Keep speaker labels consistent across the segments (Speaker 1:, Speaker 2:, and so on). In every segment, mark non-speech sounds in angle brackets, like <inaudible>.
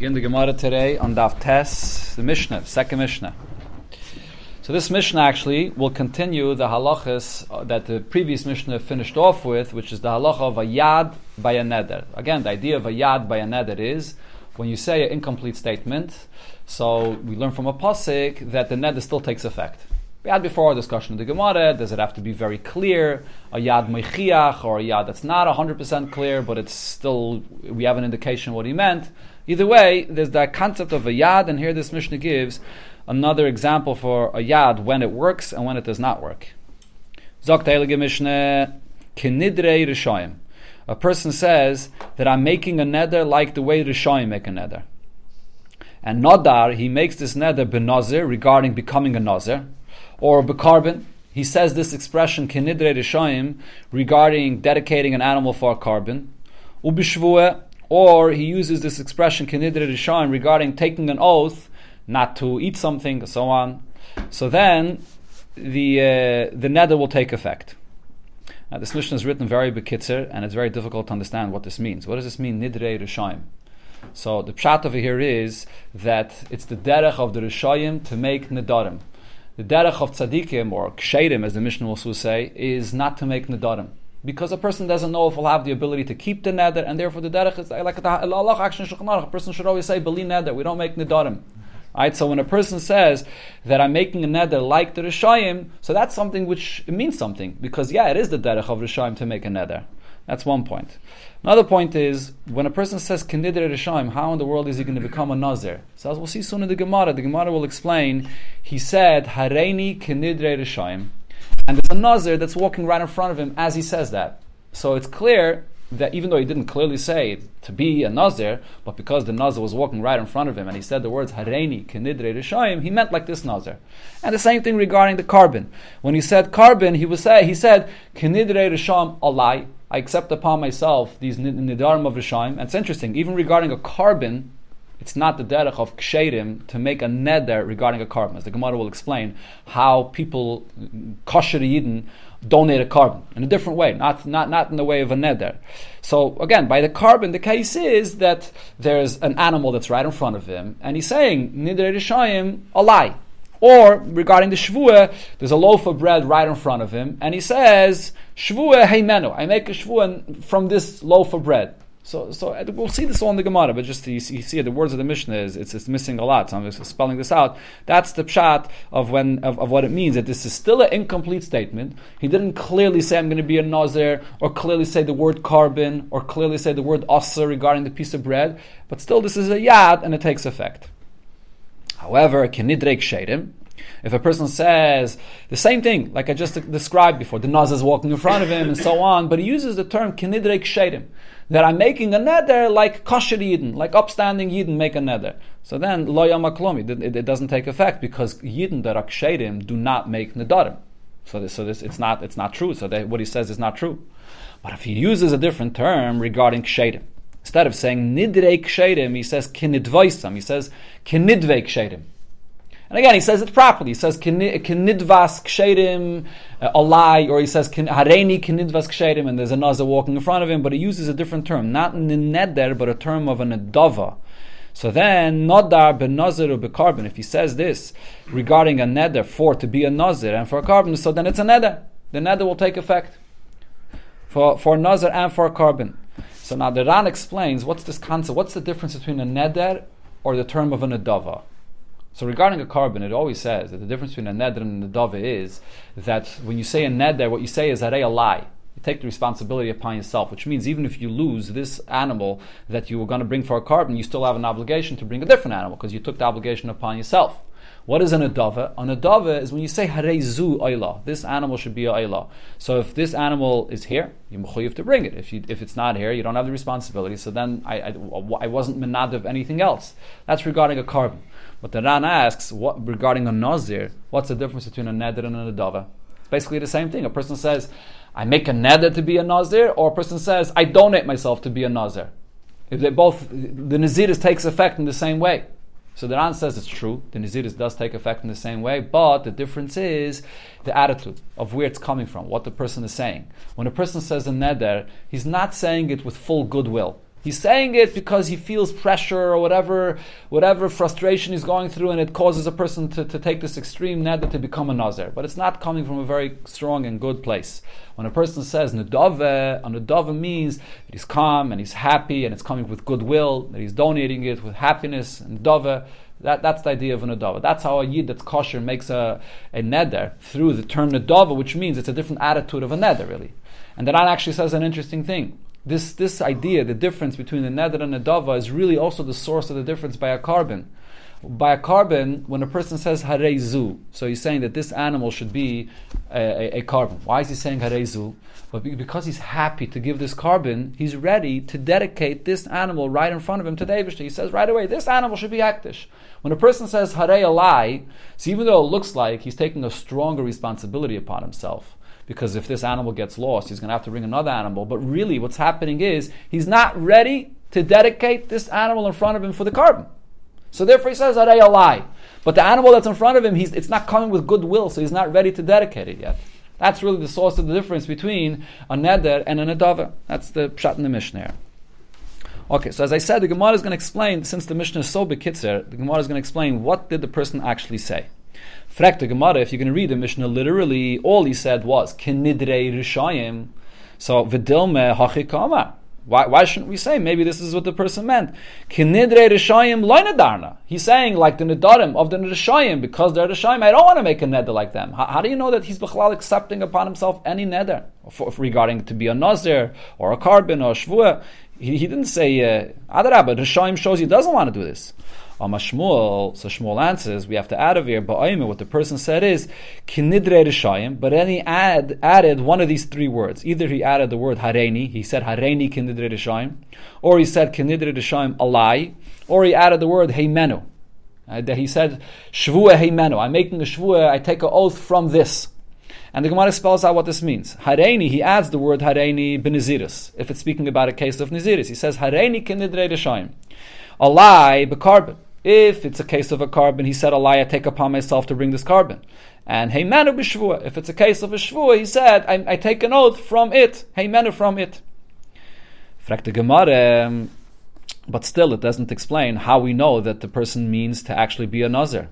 Speaker 1: Begin the Gemara today on Daf Tes, the Mishnah, second Mishnah. So this Mishnah actually will continue the halachas uh, that the previous Mishnah finished off with, which is the halacha of a yad by a neder. Again, the idea of a yad by a neder is when you say an incomplete statement. So we learn from a pasuk that the neder still takes effect. We had before our discussion of the Gemara, does it have to be very clear, a yad mechiach, or a yad that's not 100% clear, but it's still, we have an indication what he meant. Either way, there's that concept of a yad, and here this Mishnah gives another example for a yad when it works and when it does not work. Zok Mishnah, kinidrei rishayim. A person says that I'm making a neder like the way Rishayim make a neder. And Nodar, he makes this neder benazir regarding becoming a nazir or bekarbon. He says this expression kinidre rishayim regarding dedicating an animal for a korban. Ubishvue, or he uses this expression kinidre rishayim regarding taking an oath not to eat something, so on. So then the uh, the neder will take effect. Now, this mission is written very bekitzer, and it's very difficult to understand what this means. What does this mean, nidre rishayim? So the pshat over here is that it's the derech of the rishayim to make nedarim. The derech of tzaddikim, or kshedim, as the Mishnah will also say, is not to make nedarim. Because a person doesn't know if he'll have the ability to keep the neder, and therefore the derech is like Allah action A person should always say, beli neder, we don't make nedarim. Right, so when a person says that I'm making a neder like the Rishayim, so that's something which means something because yeah, it is the derech of Rishayim to make a neder. That's one point. Another point is when a person says Kinidre Rishayim, how in the world is he going to become a Nazir? So as we'll see soon in the Gemara, the Gemara will explain. He said Hareini Kinidre Rishayim, and there's a Nazir that's walking right in front of him as he says that. So it's clear that even though he didn't clearly say to be a Nazir, but because the Nazir was walking right in front of him and he said the words Hareini Kinidre Rishayim, he meant like this Nazir. And the same thing regarding the korban. When he said korban, he was say he said Kinidre Rishayim alai. I accept upon myself these nidarim of Rishayim. And it's interesting, even regarding a korban, it's not the derech of ksherim to make a neder regarding a korban. As the Gemara will explain, how people, kosher yidden, donate a korban in a different way, not, not, not in the way of a neder. So again, by the korban, the case is that there's an animal that's right in front of him, and he's saying, nidre rishayim, a lie. Or regarding the shvua, there's a loaf of bread right in front of him, and he says, "Shvua heimenu." I make a shvua from this loaf of bread. So, so uh, we'll see this all in the Gemara, but just to, you, see, you see the words of the Mishnah is it's, it's missing a lot. So I'm just spelling this out. That's the pshat of when of, of what it means that this is still an incomplete statement. He didn't clearly say I'm going to be a nazir, or clearly say the word korban, or clearly say the word asa regarding the piece of bread. But still, this is a yad, and it takes effect. However, kinidrek shedim, if a person says the same thing, like I just described before, the Naz is walking in front of him and so on, but he uses the term kinidrek shedim, that I'm making a neder like kosher Yidden, like upstanding Yidden make a neder. So then, lo yamaklomi, it, it, doesn't take effect because Yidden that are do not make nedarim. So this, so this, it's not, it's not true. So they, what he says is not true. But if he uses a different term regarding kshedim, Instead of saying nidrei kshedim, he says kinidvaisam. He says kinidvei kshedim. And again, he says it properly. He says kinidvas kshedim uh, a lie, or he says hareni kinidvas kshedim, and there's a nazar walking in front of him, but he uses a different term, not neder, but a term of an adava. So then, nodar ben nazir bekarbon. If he says this regarding a neder for to be a nazir and for a korban, so then it's a neder. The neder will take effect for for nazir and for a korban. So now the Ran explains what's this concept. What's the difference between a neder or the term of an adava? So regarding a korban, it always says that the difference between a neder and a nedava is that when you say a neder, what you say is that a lie. You take the responsibility upon yourself, which means even if you lose this animal that you were going to bring for a korban, you still have an obligation to bring a different animal because you took the obligation upon yourself. What is an adava? An adava is when you say harezu oila. This animal should be a oila. So if this animal is here, you have to bring it. If you, if it's not here, you don't have the responsibility. So then I, I, I wasn't menad of anything else. That's regarding a korban. But the Ran asks, what regarding a nazir? What's the difference between a neder and a adava? It's basically the same thing. A person says, I make a neder to be a nazir, or a person says, I donate myself to be a nazir. If they both, the naziris takes effect in the same way. So the Ran says it's true. The naziris does take effect in the same way, but the difference is the attitude of where it's coming from, what the person is saying. When a person says a neder, he's not saying it with full goodwill. He's saying it because he feels pressure or whatever, whatever frustration he's going through, and it causes a person to, to take this extreme neder to become a nazir. But it's not coming from a very strong and good place. When a person says nedave, a nedave means that he's calm and he's happy, and it's coming with goodwill, that he's donating it with happiness and dove. That, that's the idea of a nedava. That's how a yid that's kosher makes a, a neder through the term nedava, which means it's a different attitude of a neder, really. And the Ran actually says an interesting thing this, this idea, the difference between the neder and the dava, is really also the source of the difference by a korban. By a korban, when a person says harezu, so he's saying that this animal should be a, a, a korban. Why is he saying harezu? But because he's happy to give this korban, he's ready to dedicate this animal right in front of him to David. He says right away, this animal should be akdish. When a person says hare alai, so even though it looks like he's taking a stronger responsibility upon himself, because if this animal gets lost, he's going to have to bring another animal. But really, what's happening is he's not ready to dedicate this animal in front of him for the korban. So therefore, he says, "Arei lie." But the animal that's in front of him, he's, it's not coming with goodwill, so he's not ready to dedicate it yet. That's really the source of the difference between a neder and a nedava. That's the pshat in the Mishnah. Okay, so as I said, the Gemara is going to explain, since the Mishnah is so bekitzer, the Gemara is going to explain what did the person actually say. The Gemara, if you're going to read the Mishnah literally, all he said was, Kinidrei Rishayim. So, Vidilme Hachikama. Why, why shouldn't we say? Maybe this is what the person meant. Kinidre Rishayim loinadarna. He's saying like the Nidarim of the Rishayim, because they're Rishayim, I don't want to make a neder like them. How, how do you know that he's Bechlal accepting upon himself any neder regarding to be a Nazir or a korban or a Shvuah? He, he didn't say, uh, Adarabah, Rishayim shows he doesn't want to do this. Shmuel, so Shmuel answers, we have to add over here, what the person said is, Kinidre but then he add, added one of these three words. Either he added the word Hareini, he said Hareini Kinidre Rishayim, or he said Kinidre Rishayim Alai, or he added the word Heimenu. Uh, that he said, Shvua Heimenu, I'm making a Shvua, I take an oath from this. And the Gemara spells out what this means. Hareini, he adds the word Hareini beniziris, if it's speaking about a case of Niziris. He says, Hareini kinidre rishayim. A lie, korban. If it's a case of a korban, he said, Allah, I take upon myself to bring this korban. And Heimenu b'shvua. If it's a case of a shvua, he said, I, I take an oath from it. Heimenu from it. Gemara, um, but still it doesn't explain how we know that the person means to actually be a nazir.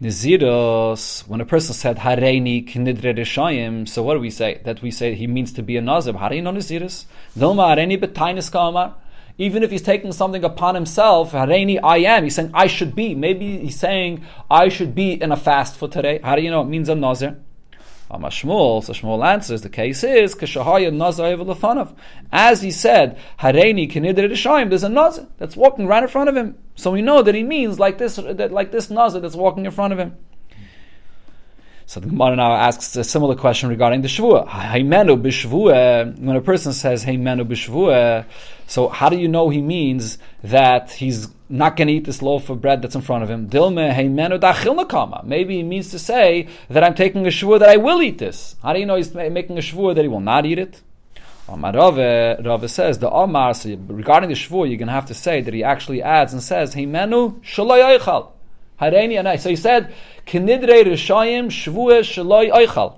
Speaker 1: Niziros, when a person said Hareini knidre rishayim, so what do we say? That we say he means to be a nazir. Know Niziros? Dilma Hareini betainis kamar. Even if he's taking something upon himself, Hareini, I am, he's saying, I should be. Maybe he's saying, I should be in a fast for today. How do you know it means a Nazir? Shmuel, so Shmuel answers, the case is, nazar evolutionav. As he said, Hareini kinidre Rishayim, there's a Nazir that's walking right in front of him. So we know that he means like this, that, like this Nazir that's walking in front of him. So the Gemara now asks a similar question regarding the Shavua. Heimenu b'Shavua, when a person says Heimenu b'Shavua, so how do you know he means that he's not going to eat this loaf of bread that's in front of him? Maybe he means to say that I'm taking a Shavua that I will eat this. How do you know he's making a Shavua that he will not eat it? Rave, Rave says the Omar, so regarding the Shavua, you're going to have to say that he actually adds and says, Heimenu. Hareini anai. So he said, Kinidre Rishayim Shvua Shaloi Eichal.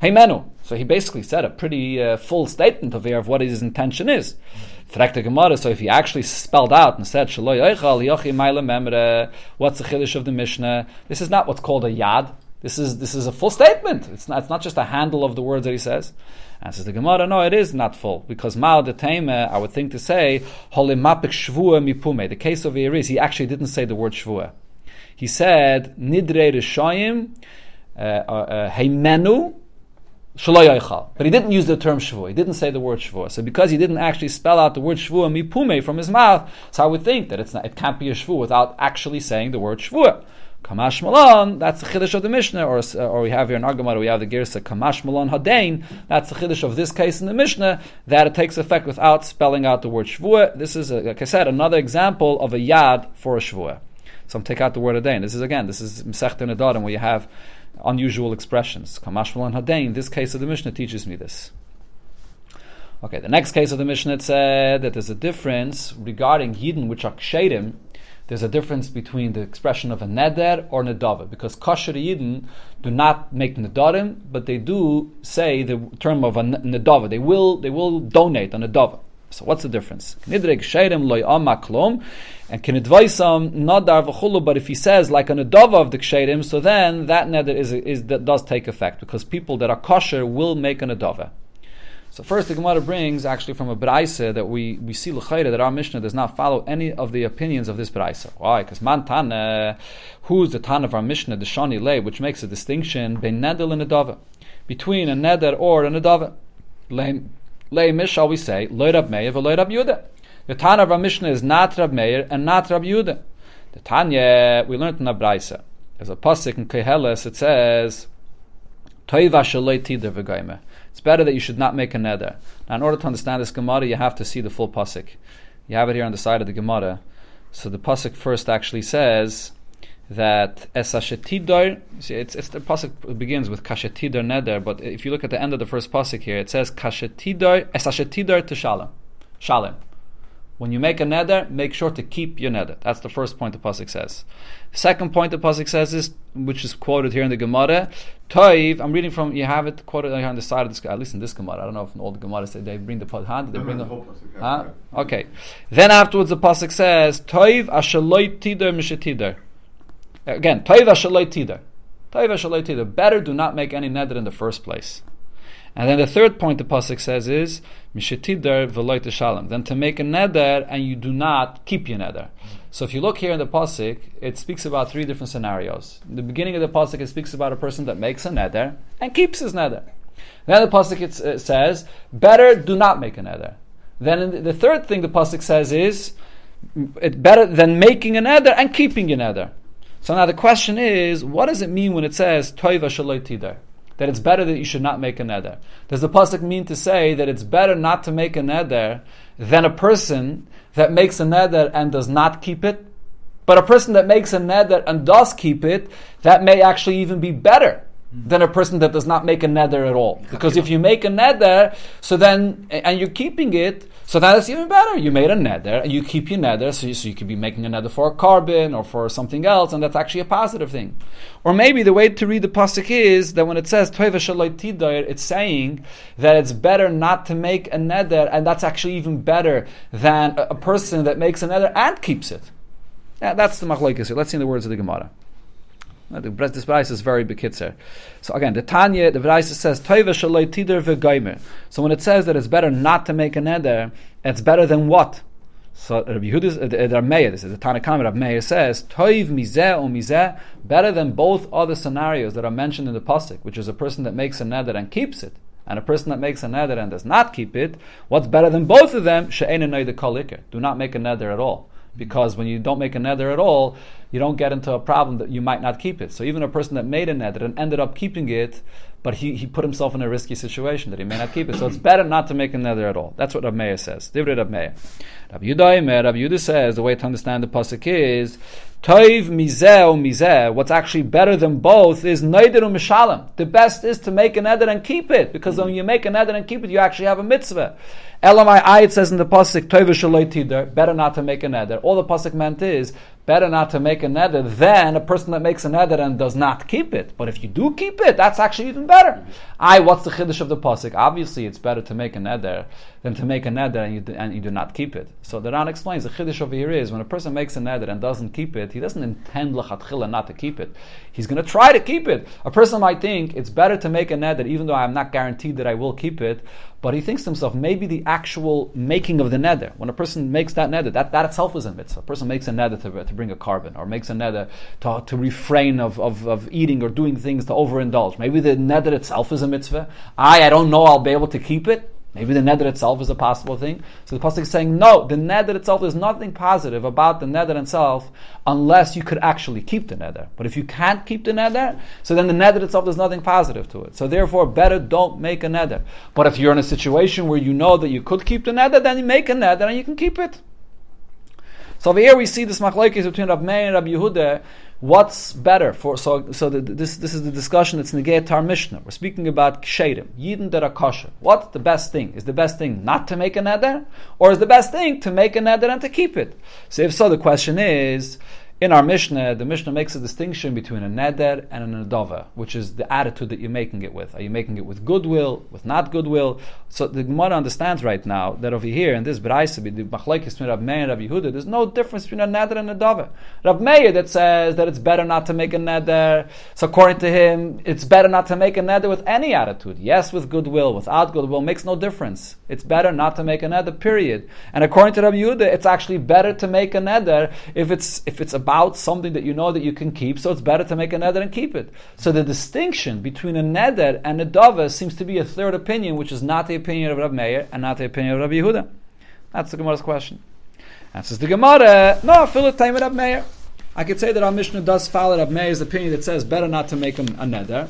Speaker 1: Heimenu. So he basically said a pretty uh, full statement of here of what his intention is. Frekta Gemara, so if he actually spelled out and said Shaloi Yochi Memre, what's the Chiddush of the Mishnah? This is not what's called a Yad. This is this is a full statement. It's not, it's not just a handle of the words that he says. And says the Gemara, no, it is not full because Mal de I would think to say Holimapik Shvua Mipume. The case over here is he actually didn't say the word Shvua he said nidre rishayim uh, uh, uh, heimenu but he didn't use the term shvua. He didn't say the word shvua. So because he didn't actually spell out the word shvua mipume from his mouth, so I would think that it's not, it can't be a shvua without actually saying the word shvua. Kamash Malon, that's the chiddush of the Mishnah, or, uh, or we have here in Argamar, we have the Girsa Kamash Malon Hadain, that's the chiddush of this case in the Mishnah, that it takes effect without spelling out the word Shvuah. This is, uh, like I said, another example of a yad for a Shvuah. Some take out the word Hadain. This is again, this is Mesech Nedarim where you have unusual expressions. Kamashmal and Hadain. This case of the Mishnah teaches me this. Okay, the next case of the Mishnah it said that there's a difference regarding Yidden which are kshedim. There's a difference between the expression of a neder or nedava because kosher Yidden do not make nedarim, but they do say the term of a nedava. They will they will donate a nedava. So what's the difference? Nidreg sheirim loy amaklom, and can advisam nadar v'chulu. But if he says like an adava of the ksherim, so then that neder is, is that does take effect because people that are kosher will make an adava. So first, the Gemara brings actually from a brayse that we, we see l'chayre that our Mishnah does not follow any of the opinions of this brayse. Why? Because man tana, who's the tan of our Mishnah, the shani lay, which makes a distinction between neder and adava, between a neder or an adava. Mish, shall we say, loy Rab Meir v'loy Rab Yudah. The tan of our Mishnah is not Rab Meir and not Rab Yudah. The Tanya, we learned in brayse. There's a pasuk in Keheles, it says, Toiva tider v'goyme. It's better that you should not make a neder. Now, in order to understand this Gemara, you have to see the full pasuk. You have it here on the side of the Gemara. So the pasuk first actually says that esashetidor. See, it's, it's the pasuk begins with kashetidor neder, but if you look at the end of the first pasuk here, it says kashetidor esashetidor to shalom. Shalom. When you make a neder, make sure to keep your neder. That's the first point the pasuk says. Second point the pasuk says is, which is quoted here in the Gemara, Toiv. I'm reading from. You have it quoted here on the side of this. At least in this Gemara, I don't know if in all the Gemaras they, they bring the pasuk. They bring the, the huh? Okay. Then afterwards the pasuk says, Toiv ashaloi tider mishetider. Again, tider. Toiv ashaloi tider. Better do not make any neder in the first place. And then the third point the pasuk says is mishetidar v'loy shalom. Then to make a neder and you do not keep your neder. So if you look here in the pasuk, it speaks about three different scenarios. In the beginning of the pasuk, it speaks about a person that makes a neder and keeps his neder. Then the pasuk it, it says, better do not make a neder. Then the third thing the pasuk says is, it's better than making a neder and keeping your neder. So now the question is, what does it mean when it says toiva shaloi that it's better that you should not make a neder. Does the pasuk mean to say that it's better not to make a neder than a person that makes a neder and does not keep it? But a person that makes a neder and does keep it, that may actually even be better than a person that does not make a neder at all. Because if you make a neder, so then and you're keeping it, so that's even better. You made a neder, and you keep your neder, so you, so you could be making a neder for a korban or for something else, and that's actually a positive thing. Or maybe the way to read the pasuk is that when it says it's saying that it's better not to make a neder, and that's actually even better than a, a person that makes a neder and keeps it. Yeah, that's the machlokes. Let's see the words of the Gemara. The this Braisa is very bekitzer. So again, the Tanya, the Braisa says, Toiva shaloi tider. So when it says that it's better not to make a neder, it's better than what? So Rabbi Yehuda's, uh, the Rameya, this is the Tanakhama, Rabbi Meir says, Toiv mizeh or mizeh, better than both other scenarios that are mentioned in the Pasuk, which is a person that makes a neder and keeps it, and a person that makes a neder and does not keep it, what's better than both of them? She'en the Do not make a neder at all because when you don't make a neder at all, you don't get into a problem that you might not keep it. So even a person that made a neder and ended up keeping it, but he, he put himself in a risky situation that he may not keep it. So it's better not to make a neder at all. That's what Rav Meir says. Divrei Rav Meir. Rav Yudah Rav Yudah says the way to understand the pasuk is Toiv mizeh mizeh. What's actually better than both is neder mishalem. The best is to make a neder and keep it, because when you make a neder and keep it, you actually have a mitzvah. Elamai I it says in the pasuk Toiv tider. Better not to make a neder. All the pasuk meant is better not to make a neder than a person that makes a neder and does not keep it. But if you do keep it, that's actually even better. I what's the chiddush of the pasuk? Obviously, it's better to make a neder than to make a neder and you, and you do not keep it. So the Ran explains the chiddush over here is when a person makes a neder and doesn't keep it, he doesn't intend lachatchila not to keep it. He's going to try to keep it. A person might think it's better to make a neder even though I'm not guaranteed that I will keep it. But he thinks to himself, maybe the actual making of the neder, when a person makes that neder, that, that itself is a mitzvah. A person makes a neder to, to bring a korban, or makes a neder to, to refrain of, of, of eating or doing things to overindulge. Maybe the neder itself is a mitzvah. I, I don't know I'll be able to keep it. Maybe the neder itself is a possible thing. So the pasuk is saying, no, the neder itself is nothing positive about the neder itself unless you could actually keep the neder. But if you can't keep the neder, so then the neder itself there's nothing positive to it. So therefore, better don't make a neder. But if you're in a situation where you know that you could keep the neder, then you make a neder and you can keep it. So here we see this machlokes between Rab Meir and Rab Yehuda What's better for so so the, this this is the discussion that's negate Tar Mishnah. We're speaking about kshedim, are kosher. What's the best thing? Is the best thing not to make a neder, or is the best thing to make a neder and to keep it? So if so, the question is. In our Mishnah, the Mishnah makes a distinction between a neder and an adava, which is the attitude that you're making it with. Are you making it with goodwill, with not goodwill? So the Gemara understands right now that over here in this Braisa, the Machlaikis between Rab Meir and Rab Yehuda, there's no difference between a neder and a adava. Rab Meir that says that it's better not to make a neder, so according to him, it's better not to make a neder with any attitude. Yes, with goodwill, without goodwill, makes no difference. It's better not to make a neder, period. And according to Rab Yehuda, it's actually better to make a neder if it's if it's about about something that you know that you can keep, so it's better to make a neder and keep it. So the distinction between a neder and a dava seems to be a third opinion, which is not the opinion of Rav Meir and not the opinion of Rabbi Yehuda. That's the Gemara's question. Answers the Gemara, no, fill it time with Rav Meir. I could say that our Mishnah does follow Rav Meir's opinion that says better not to make a neder.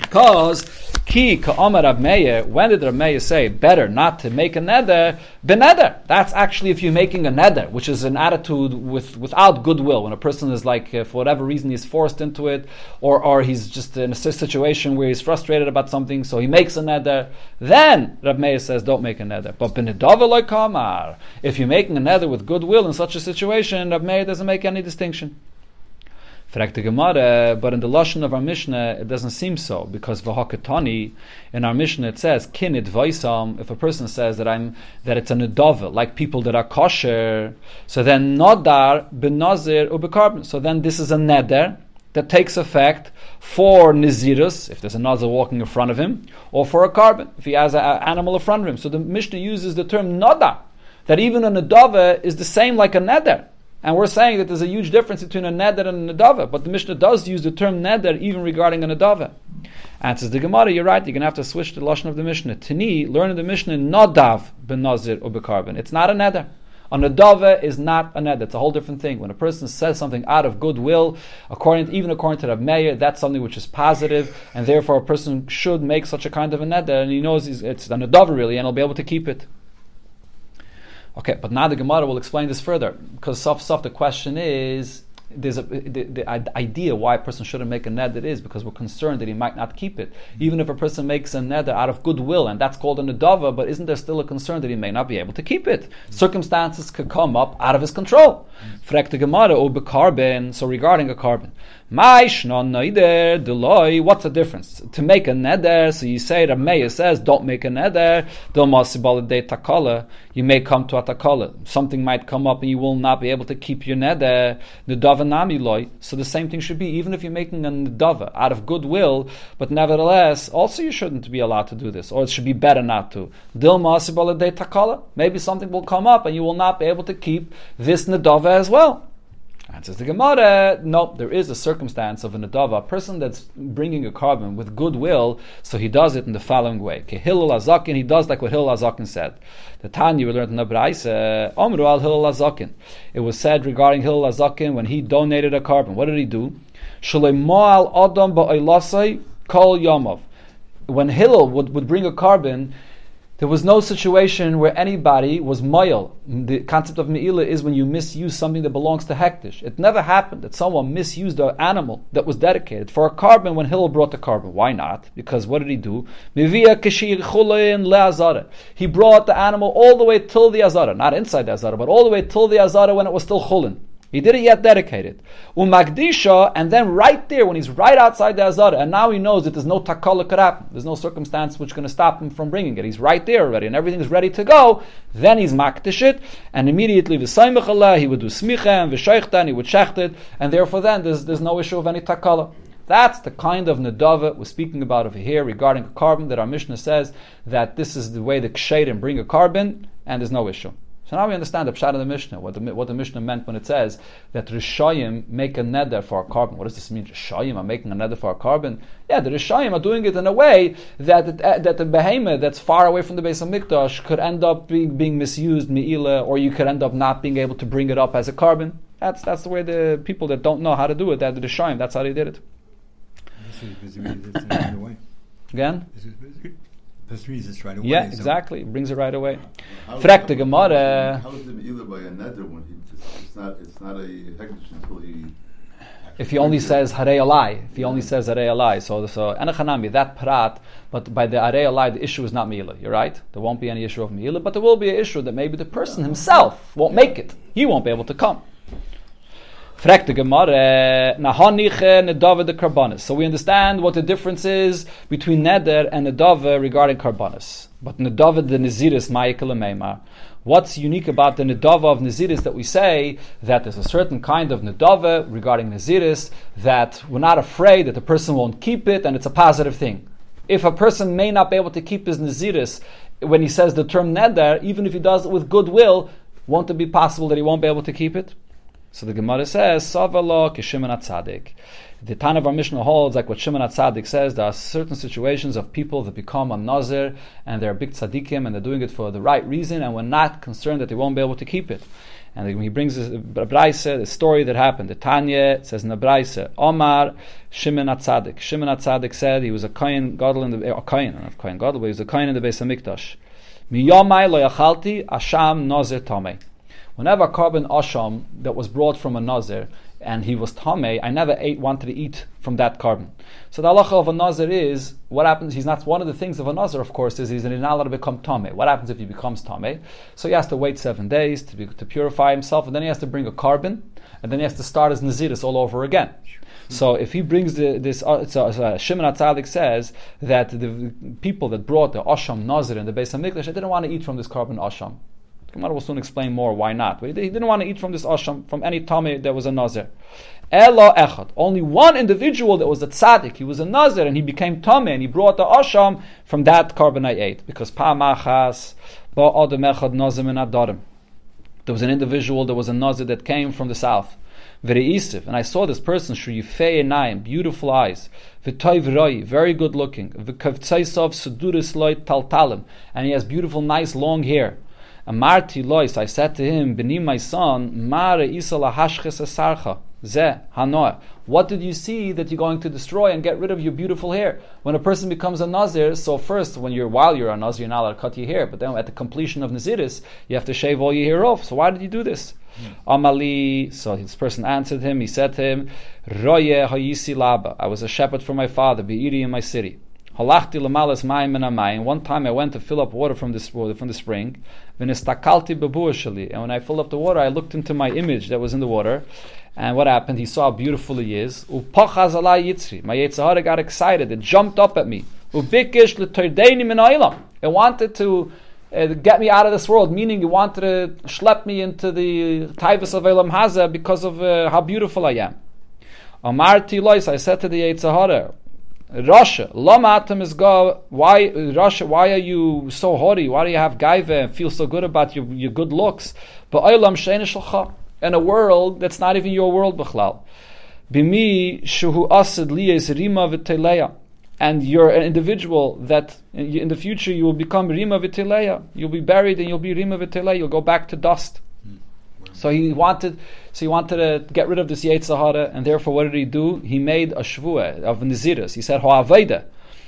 Speaker 1: Because ki ka'amar Meir, when did Rav Meir say better not to make a neder? Beneder. That's actually if you're making a neder, which is an attitude with without goodwill. When a person is like, for whatever reason, he's forced into it, or or he's just in a situation where he's frustrated about something, so he makes a neder. Then Rav Meir says, don't make a neder. But benedava kamar. If you're making a neder with goodwill in such a situation, Rav Meir doesn't make any distinction. The er Gemara, but in the lashon of our Mishnah, it doesn't seem so because v'hakatani in our Mishnah it says kinit vaisam. If a person says that I'm that it's a nedava, like people that are kosher, so then nodar benazir ubekarbon. So then this is a neder that takes effect for nizirus if there's a nazir walking in front of him, or for a korban if he has an animal in front of him. So the Mishnah uses the term nodar that even a nedava is the same like a neder. And we're saying that there's a huge difference between a neder and a nadava, but the Mishnah does use the term neder even regarding a nadava. Answers the Gemara, you're right, you're going to have to switch the lashon of the Mishnah. Tani, learn the Mishnah, nadav ben nazir or. It's not a neder. A nadava is not a neder. It's a whole different thing. When a person says something out of goodwill, according even according to Rav Meir, that's something which is positive, and therefore a person should make such a kind of a neder, and he knows it's a nadava really, and he'll be able to keep it. Okay, but now the Gemara will explain this further because soft, soft. The question is there's a the, the, idea why a person shouldn't make a neder is because we're concerned that he might not keep it. Even if a person makes a neder out of goodwill, and that's called a nedava, but isn't there still a concern that he may not be able to keep it? Circumstances could come up out of his control. Frek the Gemara oh, or korban. So regarding a korban, what's the difference? To make a neder, so you say Meir says, don't make a neder, takala. You may come to a takala. Something might come up and you will not be able to keep your neder. The dova namiloi. So the same thing should be, even if you're making a nedava out of goodwill, but nevertheless, also you shouldn't be allowed to do this, or it should be better not to. takala. Maybe something will come up and you will not be able to keep this nedava as well. Answers the Gemara, no, there is a circumstance of an adava, a person that's bringing a korban with goodwill, so he does it in the following way. Kehilul Azakin, he does like what Hillel Azakin said. The Tanya we learned in the Omru al Hillel Azakin. It was said regarding Hillel Azakin when he donated a korban. What did he do? Shalem Adam ba'olasai kol yomov. When Hillel would, would bring a korban, there was no situation where anybody was moyal. The concept of me'ila is when you misuse something that belongs to hektish. It never happened that someone misused an animal that was dedicated for a korban when Hillel brought the korban. Why not? Because what did he do? He brought the animal all the way till the azara, not inside the azara, but all the way till the azara when it was still chulin. He didn't yet dedicate it. Umagdisha, and then right there, when he's right outside the Azara, and now he knows that there's no takala could happen, there's no circumstance which is going to stop him from bringing it. He's right there already, and everything is ready to go. Then he's makdish it, and immediately v'saymechallah, he would do smicha and he would shecht it, and therefore then there's, there's no issue of any takala. That's the kind of nadava we're speaking about over here regarding a korban that our Mishnah says that this is the way the kshedim bring a korban, and there's no issue. So now we understand the pshat of the Mishnah, what the, what the Mishnah meant when it says that Rishayim make a neder for a korban. What does this mean? Rishayim are making a neder for a korban? Yeah, the Rishayim are doing it in a way that it, uh, that the behemoth that's far away from the Beis Hamikdash could end up being, being misused, mi'ila, or you could end up not being able to bring it up as a korban. That's that's the way the people that don't know how to do it, that the Rishayim, that's how they did it. Again?
Speaker 2: This reads it right away.
Speaker 1: Yeah, exactly. It brings it right away. Frek the Gemara.
Speaker 3: How is it either by a neder when he just, it's not it's not a hektish until he.
Speaker 1: If he only says Harei Alai, if he only says Harei Alai, so so Anachanami, that prat, but by the Harei Alai, the issue is not Mila. You're right. There won't be any issue of Mila, but there will be an issue that maybe the person himself won't make it. He won't be able to come. The eh, Karbanis. So we understand what the difference is between Neder and Nedava regarding Karbanis. But Nedava the Naziris Ma'ikal Meimar. What's unique about the Nedava of Naziris that we say that there's a certain kind of Nedava regarding Naziris that we're not afraid that the person won't keep it and it's a positive thing. If a person may not be able to keep his Naziris when he says the term Neder, even if he does it with goodwill, won't it be possible that he won't be able to keep it? So the Gemara says, Savalo Kishimon Atzadik. The Tana of our Mishnah holds, like what Shimon Atzadik says, there are certain situations of people that become a Nazir and they're big tzaddikim and they're doing it for the right reason and we're not concerned that they won't be able to keep it. And he brings this the story that happened. The Tanya says in the Omar Shimon Atzadik. Shimon Atzadik said he was a Kohen Gadol in the a Kohen, not Kohen Gadol, but he was a Kohen in the Beis Hamikdash. Miyomai lo yachalti asham nazir tamei. Whenever a korban asham that was brought from a nazir and he was tamei, I never ate wanted to eat from that korban. So the halacha of a nazir is what happens. He's not one of the things of a nazir, of course, is he's not allowed to become tamei. What happens if he becomes tamei? So he has to wait seven days to, be, to purify himself, and then he has to bring a korban, and then he has to start his naziris all over again. So if he brings the, this, uh, so, so Shimon Atzadik says that the people that brought the Asham Nazir in the Beis Hamikdash, they didn't want to eat from this korban Asham. Gemara will soon explain more why not. But he didn't want to eat from this asham from any tummy that was a nazir. Elo echad. Only one individual that was a tzaddik. He was a nazir and he became tummy and he brought the asham from that korban I ate because pa'amachas ba'adam echad nazim and adarim. There was an individual, there was a nazir that came from the south. Very isif, and I saw this person shuyifei enayim, beautiful eyes, v'toiv roi, very good looking, v'kavtzaisav suduris loy taltalim, and he has beautiful, nice, long hair. Amarti lois, I said to him, Beni, my son, Mare isa lahashches esarcha, ze hanoah. What did you see that you're going to destroy and get rid of your beautiful hair? When a person becomes a nazir, so first, when you're while you're a nazir, you're not allowed to cut your hair, but then at the completion of naziris, you have to shave all your hair off. So why did you do this? Hmm. Amali, so this person answered him. He said to him, Roye hayisi laba. I was a shepherd for my father, Be'iri in my city. Halachti lamalas mayim and amayim. One time I went to fill up water from this from the spring. Bebuashali. And when I filled up the water, I looked into my image that was in the water. And what happened? He saw how beautiful he is. Upachaz yitzri. My Yetzirah got excited. It jumped up at me. Ubikish l'toideini min It wanted to uh, get me out of this world, meaning it wanted to schlep me into the taivas of Elam Haza because of uh, how beautiful I am. Amarti lois, I said to the Yetzirah, Russia, Lamatam is. Why Russia? Why are you so haughty? Why do you have gaiva and feel so good about your, your good looks? But Olam Shein in a world that's not even your world, Bichlal. Bimi shuhu asid liyes rima v'teleya. And you're an individual that in the future you will become rima v'teleya. You'll be buried and you'll be rima v'teleya. You'll go back to dust. So he wanted, so he wanted to get rid of this Yetzirah, and therefore, what did he do? He made a shvua of Naziris. He said Ho'aveda.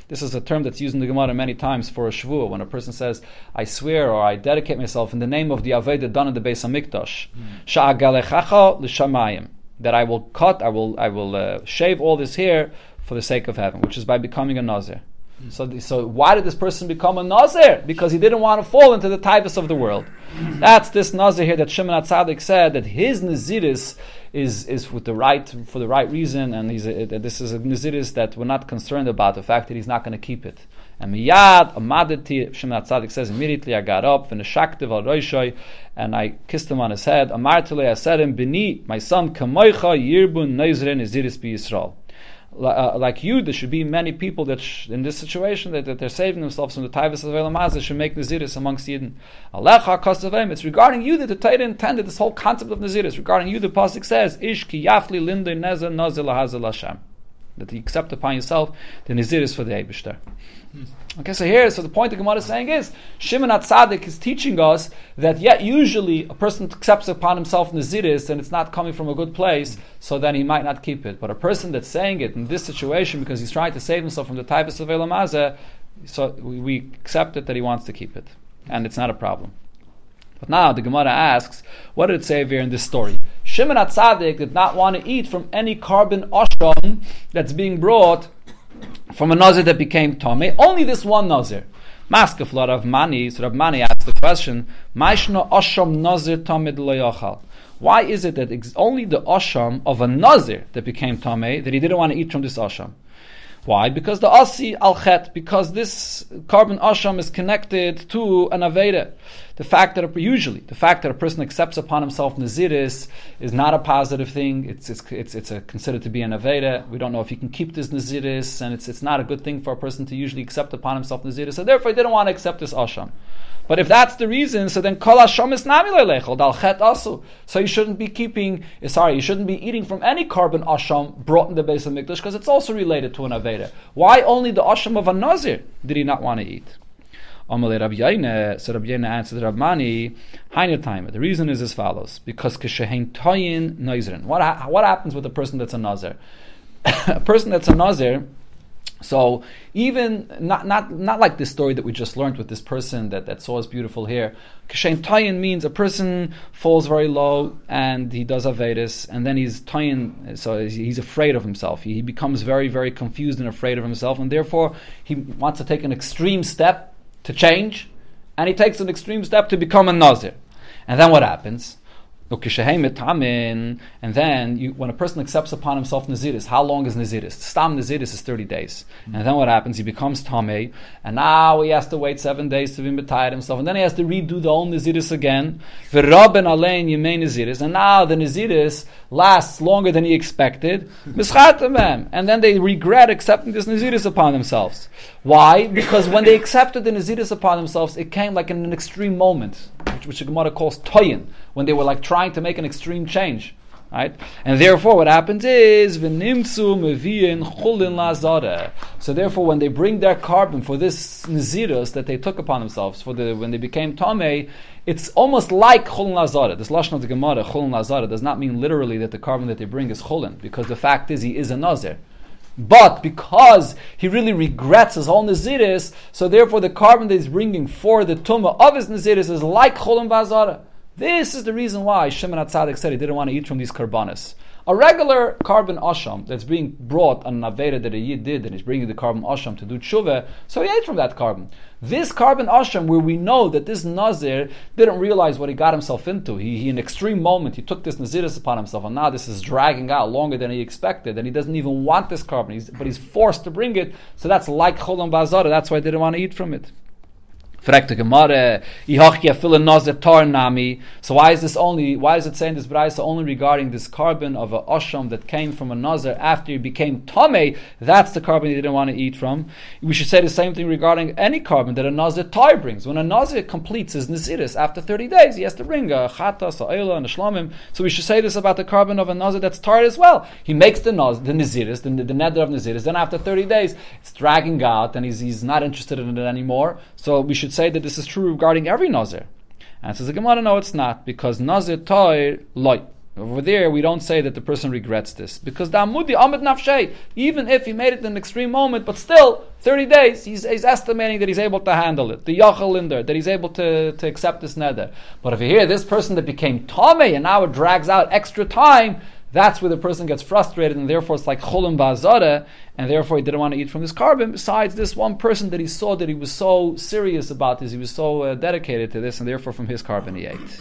Speaker 1: This is a term that's used in the Gemara many times for a shvua. When a person says, "I swear" or "I dedicate myself in the name of the Aveda done in the Beis Hamikdash," Sha'agalechacha l'shamayim. That I will cut, I will, I will uh, shave all this hair for the sake of heaven, which is by becoming a nazir. So, so why did this person become a Nazir? Because he didn't want to fall into the taivas of the world. That's this Nazir here that Shimon Atzadik said that his Naziris is, is with the right, for the right reason, and he's a, this is a Naziris that we're not concerned about the fact that he's not going to keep it. And miyad, amadati, Shimon Atzadik says, immediately I got up, and al and I kissed him on his head. Amartile, I said him, Bini, my son, kamoicha yirbun neizre Naziris bi Yisrael uh, like you, there should be many people that sh- in this situation that, that, they're saving themselves from the taivas of Elam should make naziris amongst Yidden. It's regarding you that the Torah intended this whole concept of naziris. Regarding you, the pasuk says, "Ish ki yafli linda neza nazil Hashem." That you accept upon yourself the naziris for the Eibushter. Okay, so here, so the point the Gemara is saying is, Shimon Atzadik is teaching us that yet usually a person accepts upon himself Naziris and it's not coming from a good place, so then he might not keep it. But a person that's saying it in this situation because he's trying to save himself from the taivas of Elamazah, so we, we accept it that he wants to keep it. And it's not a problem. But now the Gemara asks, what did it say here in this story? Shimon Atzadik did not want to eat from any korban asham that's being brought from a Nazir that became Tomei, only this one Nazir. Lot of money, so Rav Mani asked the question, Nazir. Why is it that only the asham of a nazir that became tamei that he didn't want to eat from this asham? Why? Because the asi al chet, because this korban asham is connected to an aveda. The fact that a, usually the fact that a person accepts upon himself naziris is not a positive thing. It's it's it's, it's a, considered to be an aveda. We don't know if he can keep this naziris, and it's it's not a good thing for a person to usually accept upon himself naziris. So therefore, he didn't want to accept this asham. But if that's the reason, so then kol hasham is nami lechel dal chet asu. So you shouldn't be keeping, sorry, you shouldn't be eating from any korban asham brought in the Beis Hamikdash because it's also related to an aveda. Why only the asham of a nazir did he not want to eat? Amalei Rabbi Yaina, so Rabbi Yaina answered Rabbani, Hainer time. The reason is as follows: because kishehin toyin nazrin. What what happens with a person that's a nazir? <coughs> a person that's a nazir so even not not not like this story that we just learned with this person that, that saw his beautiful hair. Kashem tayin means a person falls very low and he does avedis and then he's tayin, so he's afraid of himself. He, he becomes very very confused and afraid of himself and therefore he wants to take an extreme step to change and he takes an extreme step to become a nazir. And then what happens? And then you, when a person accepts upon himself Naziris, how long is Naziris? Stam Naziris is 30 days. Mm-hmm. And then what happens? He becomes Tameh, and now he has to wait seven days to be retired himself, and then he has to redo the whole Naziris again. Naziris, and now the Naziris lasts longer than he expected. <laughs> and then they regret accepting this Naziris upon themselves. Why? Because when they accepted the Naziris upon themselves, it came like in an extreme moment, which, the Gemara calls Toyin, when they were like trying to make an extreme change. Right? And therefore what happens is. So therefore when they bring their korban for this naziros that they took upon themselves for the when they became tamei, it's almost like chulin lazara. This lashon of the Gemara, chulin lazara, does not mean literally that the korban that they bring is chulin, because the fact is he is a nazir. But because he really regrets his whole Naziris, so therefore the korban that he's bringing for the tumah of his Naziris is like Cholim Bazara. This is the reason why Shimon HaTzadik said he didn't want to eat from these karbanis. A regular korban asham that's being brought on an aveda that a yid did, and he's bringing the korban asham to do tshuva, so he ate from that korban. This korban asham, where we know that this nazir didn't realize what he got himself into, he, he in extreme moment he took this naziris upon himself, and now this is dragging out longer than he expected, and he doesn't even want this korban, he's, but he's forced to bring it. So that's like cholam bazara. That's why I didn't want to eat from it. Gemara. So why is this only? Why is it saying this brayso only regarding this korban of a osham that came from a nazar after he became tame? That's the korban he didn't want to eat from. We should say the same thing regarding any korban that a nazar tar brings. When a nazar completes his naziris after thirty days, he has to bring a chatas, a oila, and a shlomim. So we should say this about the korban of a nazar that's tar as well. He makes the naz, the naziris, the, the neder of naziris. Then after thirty days, it's dragging out, and he's, he's not interested in it anymore. So we should should say that this is true regarding every Nazir. And says the Gemara, no, it's not, because Nazir Toir loy. Over there, we don't say that the person regrets this because the Amudi Amid Nafshay, even if he made it in an extreme moment, but still 30 days, he's, he's estimating that he's able to handle it. The Yachal Linder, that he's able to, to accept this neder. But if you hear this person that became Tame and now it drags out extra time, that's where the person gets frustrated, and therefore it's like cholim ba'azara, and therefore he didn't want to eat from this korban. Besides this one person that he saw that he was so serious about this, he was so uh, dedicated to this, and therefore from his korban he ate.